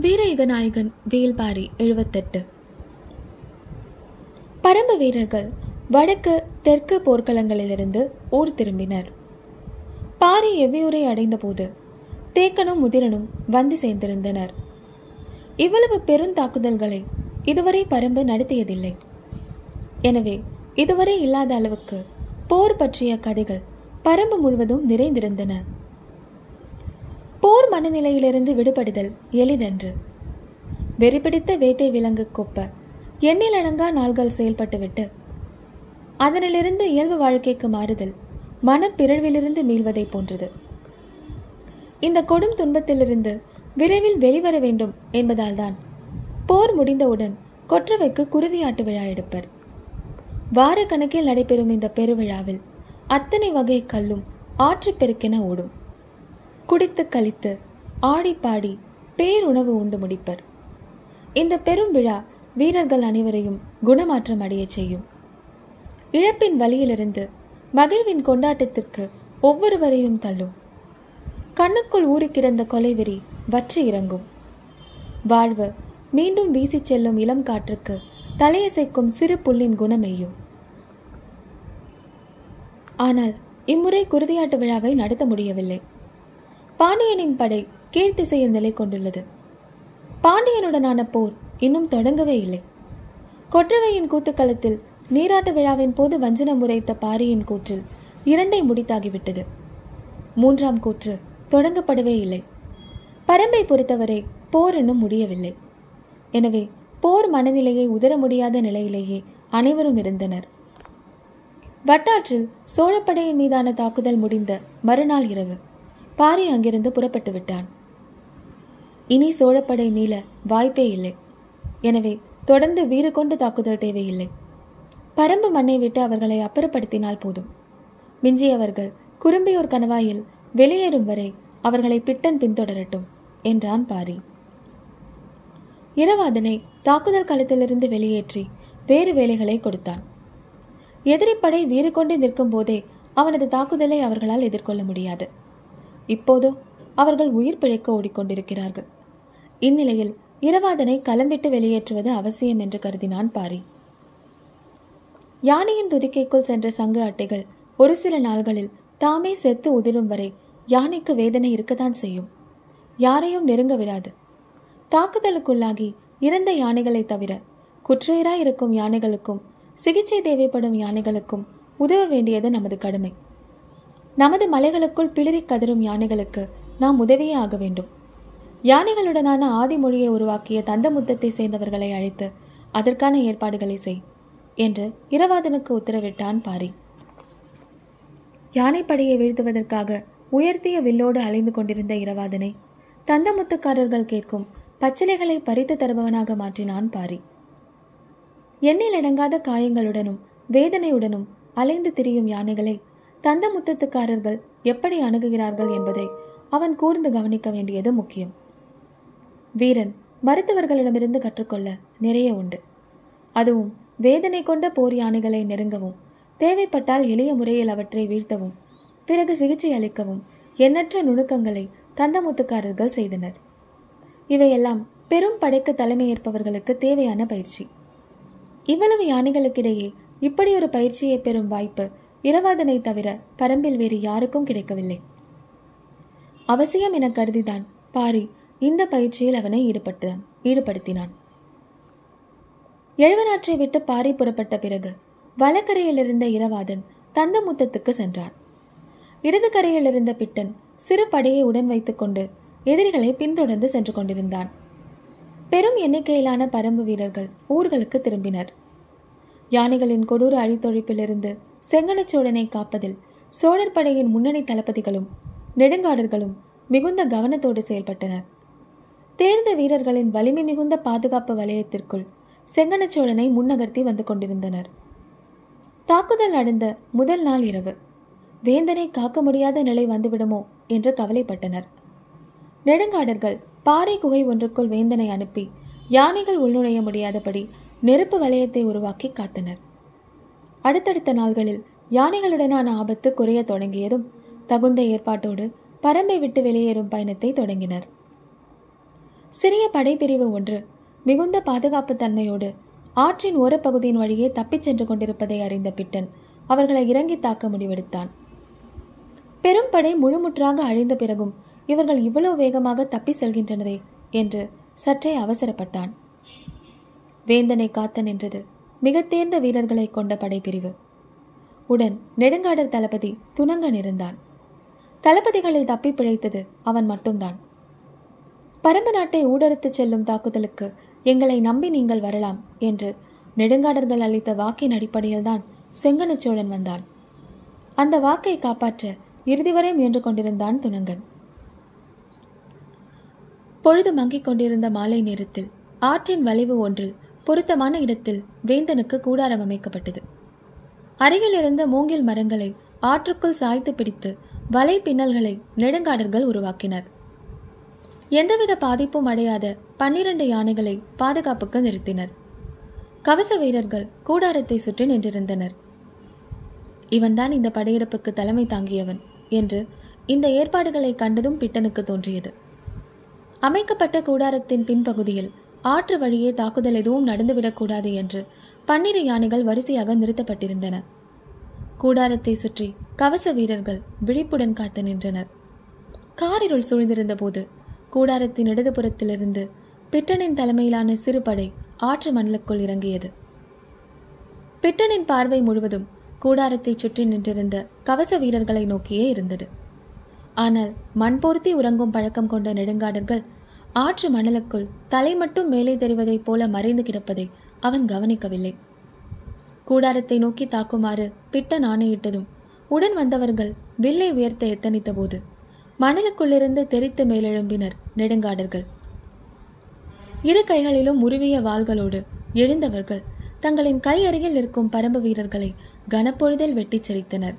வீரயுகநாயகன் வேல்பாரி எழுபத்தெட்டு பரம்பு வீரர்கள் வடக்கு தெற்கு போர்க்களங்களிலிருந்து ஊர் திரும்பினர். பாரி எவ்வியூரை அடைந்தபோது தேக்கனும் முதிரனும் வந்து சேர்ந்திருந்தனர். இவ்வளவு பெருந்தாக்குதல்களை இதுவரை பரம்பு நடத்தியதில்லை. எனவே இதுவரை இல்லாத அளவுக்கு போர் பற்றிய கதைகள் பரம்பு முழுவதும் நிறைந்திருந்தன. போர் மனநிலையிலிருந்து விடுபடுதல் எளிதன்று. வெறிபிடித்த வேட்டை விலங்கு கொப்ப. எண்ணிலடங்கா நாள்கள் செயல்பட்டுவிட்டு. அதனிலிருந்து இயல்பு வாழ்க்கைக்கு மாறுதல் மனப்பிறழ்விலிருந்து மீள்வதை போன்றது. இந்த கொடும் துன்பத்திலிருந்து விரைவில் வெளிவர வேண்டும் என்பதால்தான் போர் முடிந்தவுடன் கொற்றவைக்கு குருதியாட்டு விழா எடுப்பர். வார கணக்கில் நடைபெறும் இந்த பெருவிழாவில் அத்தனை வகை கல்லும் ஆற்றுப்பெருக்கென ஓடும். குடித்து கழித்து ஆடி பாடி பேருணவு உண்டு முடிப்பர். இந்த பெரும் விழா வீரர்கள் அனைவரையும் குணமாற்றம் அடையச் செய்யும். இழப்பின் வழியிலிருந்து மகிழ்வின் கொண்டாட்டத்திற்கு ஒவ்வொருவரையும் தள்ளும். கண்ணுக்குள் ஊறி கிடந்த கொலைவெறி வற்றி இறங்கும். வாழ்வு மீண்டும் வீசி செல்லும் இளம் காற்றுக்கு தலையசைக்கும் சிறு புல்லின் குணமெய்யும் ஆனால் இம்முறை குருதியாட்டு விழாவை நடத்த முடியவில்லை. பாண்டியனின் படை கீழ்த்திசையில் நிலை கொண்டுள்ளது பாண்டியனுடனான போர் இன்னும் தொடங்கவே இல்லை. கொற்றவையின் கூத்துக்களத்தில் நீராட்டு விழாவின் போது வஞ்சனம் உரைத்த பாரியின் கூற்றில் இரண்டை முடித்தாகிவிட்டது. மூன்றாம் கூற்று தொடங்கப்படவே இல்லை. பரம்பை பொறுத்தவரை போர் இன்னும் முடியவில்லை. எனவே போர் மனநிலையை உதர முடியாத நிலையிலேயே அனைவரும் இருந்தனர். வட்டாற்றில் சோழப்படையின் மீதான தாக்குதல் முடிந்த மறுநாள் இரவு பாரி அங்கிருந்து புறப்பட்டு விட்டான். இனி சோழப்படை மீள வாய்ப்பே இல்லை. எனவே தொடர்ந்து வீறு கொண்டு தாக்குதல் தேவையில்லை. பரம்பு மண்ணை விட்டு அவர்களை அப்புறப்படுத்தினால் போதும். மிஞ்சியவர்கள் குறும்பியோர் கணவாயில் வெளியேறும் வரை அவர்களை பிட்டன் பின்தொடரட்டும் என்றான் பாரி. இரவாதனை தாக்குதல் களத்திலிருந்து வெளியேற்றி வேறு வேலைகளை கொடுத்தான். எதிரிப்படை வீறு கொண்டு நிற்கும் போதே அவனது தாக்குதலை அவர்களால் எதிர்கொள்ள முடியாது. இப்போதோ அவர்கள் உயிர் பிழைக்க ஓடிக்கொண்டிருக்கிறார்கள். இந்நிலையில் இரவாதனை களம்பிட்டு வெளியேற்றுவது அவசியம் என்று கருதினான் பாரி. யானையின் துதிக்கைக்குள் சென்ற சங்கு அட்டைகள் ஒரு சில நாள்களில் தாமே செத்து உதிரும் வரை யானைக்கு வேதனை இருக்கத்தான் செய்யும். யாரையும் நெருங்க விடாது. தாக்குதலுக்குள்ளாகி இறந்த யானைகளை தவிர குற்றையராய் இருக்கும் யானைகளுக்கும் சிகிச்சை தேவைப்படும் யானைகளுக்கும் உதவ வேண்டியது நமது கடமை. நமது மலைகளுக்குள் பிளிரி கதரும் யானைகளுக்கு நாம் உதவியே ஆக வேண்டும். யானைகளுடனான ஆதி மொழியை உருவாக்கிய தந்தமுத்தத்தை சேர்ந்தவர்களை அழைத்து அதற்கான ஏற்பாடுகளை செய் என்று இரவாதனுக்கு உத்தரவிட்டான் பாரி. யானைப்படையை வீழ்த்துவதற்காக உயர்த்திய வில்லோடு அலைந்து கொண்டிருந்த இரவாதனை தந்தமுத்துக்காரர்கள் கேட்கும் பச்சிலைகளை பறித்து தருபவனாக மாற்றினான் பாரி. எண்ணிலடங்காத காயங்களுடனும் வேதனையுடனும் அலைந்து திரியும் யானைகளை தந்த முத்தத்துக்காரர்கள் எப்படி அணுகுகிறார்கள் என்பதை அவன் கூர்ந்து கவனிக்க வேண்டியது முக்கியம். வீரன் மருத்துவர்களிடமிருந்து கற்றுக்கொள்ள நிறைய உண்டு. அதுவும் வேதனை கொண்ட போர் யானைகளை நெருங்கவும் தேவைப்பட்டால் எளிய முறையில் அவற்றை வீழ்த்தவும் பிறகு சிகிச்சை அளிக்கவும் எண்ணற்ற நுணுக்கங்களை தந்தமுத்துக்காரர்கள் செய்தனர். இவையெல்லாம் பெரும் படைக்கு தலைமையேற்பவர்களுக்கு தேவையான பயிற்சி. இவ்வளவு யானைகளுக்கிடையே இப்படி ஒரு பயிற்சியை பெறும் வாய்ப்பு இரவாதனை தவிர பரம்பில் வேறு யாருக்கும் கிடைக்கவில்லை. அவசியம் என கருதிதான் பாரி இந்த பயிற்சியில் அவனை ஈடுபட்டான் ஈடுபடுத்தினான். எழுவனாற்றை விட்டு பாரி புறப்பட்ட பிறகு வலக்கரையில் இருந்த இரவாதன் தந்தமுத்தத்துக்கு சென்றான். இடது கரையில் இருந்த பிட்டன் சிறு படையை உடன் வைத்துக்கொண்டு எதிரிகளை பின்தொடர்ந்து சென்று கொண்டிருந்தான். பெரும் எண்ணிக்கையிலான பரம்பு வீரர்கள் ஊர்களுக்கு திரும்பினர். யானைகளின் கொடூர அழித்தொழிப்பிலிருந்து செங்கனச்சோழனை காப்பதில் சோழர் படையின் முன்னணி தளபதிகளும் நெடுங்காடர்களும் மிகுந்த கவனத்தோடு செயல்பட்டனர். தேர்ந்த வீரர்களின் வலிமை மிகுந்த பாதுகாப்பு வலயத்திற்குள் செங்கனச்சோழனை முன்னகர்த்தி வந்து கொண்டிருந்தனர். தாக்குதல் நடந்த முதல் நாள் இரவு. வேந்தனை காக்க முடியாத நிலை வந்துவிடுமோ என்று கவலைப்பட்டனர். நெடுங்காடர்கள் பாறை குகை ஒன்றுக்குள் வேந்தனை அனுப்பி யானைகள் உள்நுழைய முடியாதபடி நெருப்பு வலயத்தை உருவாக்கி காத்தனர். அடுத்தடுத்த நாள்களில் யானைகளுடனான ஆபத்து குறைய தொடங்கியதும் தகுந்த ஏற்பாட்டோடு பரம்பை விட்டு வெளியேறும் பயணத்தை தொடங்கினர். சிறிய படைப்பிரிவு ஒன்று மிகுந்த பாதுகாப்பு தன்மையோடு ஆற்றின் ஒரு பகுதியின் வழியே தப்பிச் சென்று கொண்டிருப்பதை அறிந்த பிட்டன் அவர்களை இறங்கி தாக்க முடிவெடுத்தான். பெரும்படை முழுமுற்றாக அழிந்த பிறகும் இவர்கள் இவ்வளவு வேகமாக தப்பி செல்கின்றனரே என்று சற்றே அவசரப்பட்டான். வேந்தனை காத்த நின்றது. மிக தேர்ந்த வீரர்களை கொண்ட படைப்பிரிவு. உடன் நெடுங்காடர் தளபதி துணங்கன் இருந்தான். தளபதிகளில் தப்பி பிழைத்தது அவன் மட்டும்தான். பரம்பு நாட்டை ஊடறுத்துச் செல்லும் தாக்குதலுக்கு எங்களை நம்பி நீங்கள் வரலாம் என்று நெடுங்காடர்கள் அளித்த வாக்கின் அடிப்படையில்தான் செங்கனச்சோழன் வந்தான். அந்த வாக்கை காப்பாற்ற இறுதி வரை முயன்று கொண்டிருந்தான் துணங்கன். பொழுது மங்கிக் கொண்டிருந்த மாலை நேரத்தில் ஆற்றின் வளைவு ஒன்றில் பொருத்தமான இடத்தில் வேந்தனுக்கு கூடாரம் அமைக்கப்பட்டது. அருகில் இருந்த மூங்கில் மரங்களை ஆற்றுக்குள் சாய்த்து பிடித்து வலை பின்னல்களை நெடுங்காடர்கள் உருவாக்கினர். எந்தவித பாதிப்பும் அடையாத பன்னிரண்டு யானைகளை பாதுகாப்புக்கு நிறுத்தினர். கவச வீரர்கள் கூடாரத்தை சுற்றி நின்றிருந்தனர். இவன்தான் இந்த படையெடுப்புக்கு தலைமை தாங்கியவன் என்று இந்த ஏற்பாடுகளை கண்டதும் பிட்டனுக்கு தோன்றியது. அமைக்கப்பட்ட கூடாரத்தின் பின்பகுதியில் ஆற்று வழியே தாக்குதல் எதுவும் நடந்துவிடக்கூடாது என்று பன்னிரு யானைகள் வரிசையாக நிறுத்தப்பட்டிருந்தன. கூடாரத்தை சுற்றி கவச வீரர்கள் விழிப்புடன் காத்து நின்றனர். காரிருள் சூழ்ந்திருந்த போது கூடாரத்தின் இடதுபுறத்திலிருந்து பிட்டனின் தலைமையிலான சிறுபடை ஆற்று மணலுக்குள் இறங்கியது. பிட்டனின் பார்வை முழுவதும் கூடாரத்தை சுற்றி நின்றிருந்த கவச வீரர்களை நோக்கியே இருந்தது. ஆனால் மண் பொருத்தி உறங்கும் பழக்கம் கொண்ட நெடுங்காடர்கள் ஆற்று மணலுக்குள் தலை மட்டும் மேலே தெரிவதைப் போல மறைந்து கிடப்பதை அவன் கவனிக்கவில்லை. கூடாரத்தை நோக்கி தாக்குமாறு பிட்டன் ஆணையிட்டதும் உடன் வந்தவர்கள் வில்லை உயர்த்த எத்தனித்த போது மணலுக்குள்ளிருந்து தெரித்து மேலெழும்பினர் நெடுங்காடர்கள். இரு கைகளிலும் உருவிய வாள்களோடு எழுந்தவர்கள் தங்களின் கை அருகில் இருக்கும் பரம்பு வீரர்களை கனப்பொழுதில் வெட்டிச் செறித்தனர்.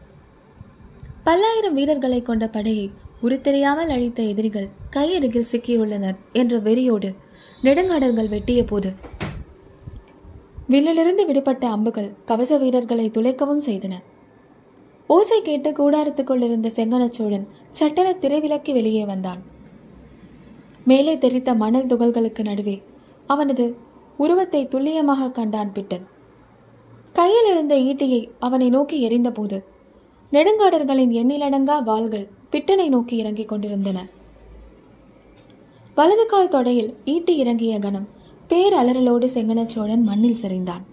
பல்லாயிரம் வீரர்களை கொண்ட படையை உருத்தெரியாமல் அழித்த எதிரிகள் கையருகில் சிக்கியுள்ளனர் என்ற வெறியோடு நெடுங்காடர்கள் வெட்டிய போது வில்லிலிருந்து விடுபட்ட அம்புகள் கவச வீரர்களை துளைக்கவும் செய்தன. ஓசை கேட்டு கூடாரத்துக்குள் இருந்த செங்கனச்சோழன் சட்டென திரைவிலக்கி வெளியே வந்தான். மேலே தெரித்த மணல் துகள்களுக்கு நடுவே அவனது உருவத்தை துல்லியமாக கண்டான் பிட்டன். கையில் இருந்த ஈட்டியை அவனை நோக்கி எறிந்தபோது நெடுங்காடர்களின் எண்ணிலடங்கா வாள்கள் பிட்டனை நோக்கி இறங்கிக் கொண்டிருந்தன. வலது கால் தொடையில் ஈட்டி இறங்கிய கணம் பேரலறலோடு செங்கனச்சோழன் மண்ணில் சரிந்தான்.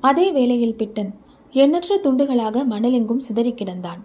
அதே வேளையில் பிட்டன் எண்ணற்ற துண்டுகளாக மணலெங்கும் சிதறி கிடந்தான்.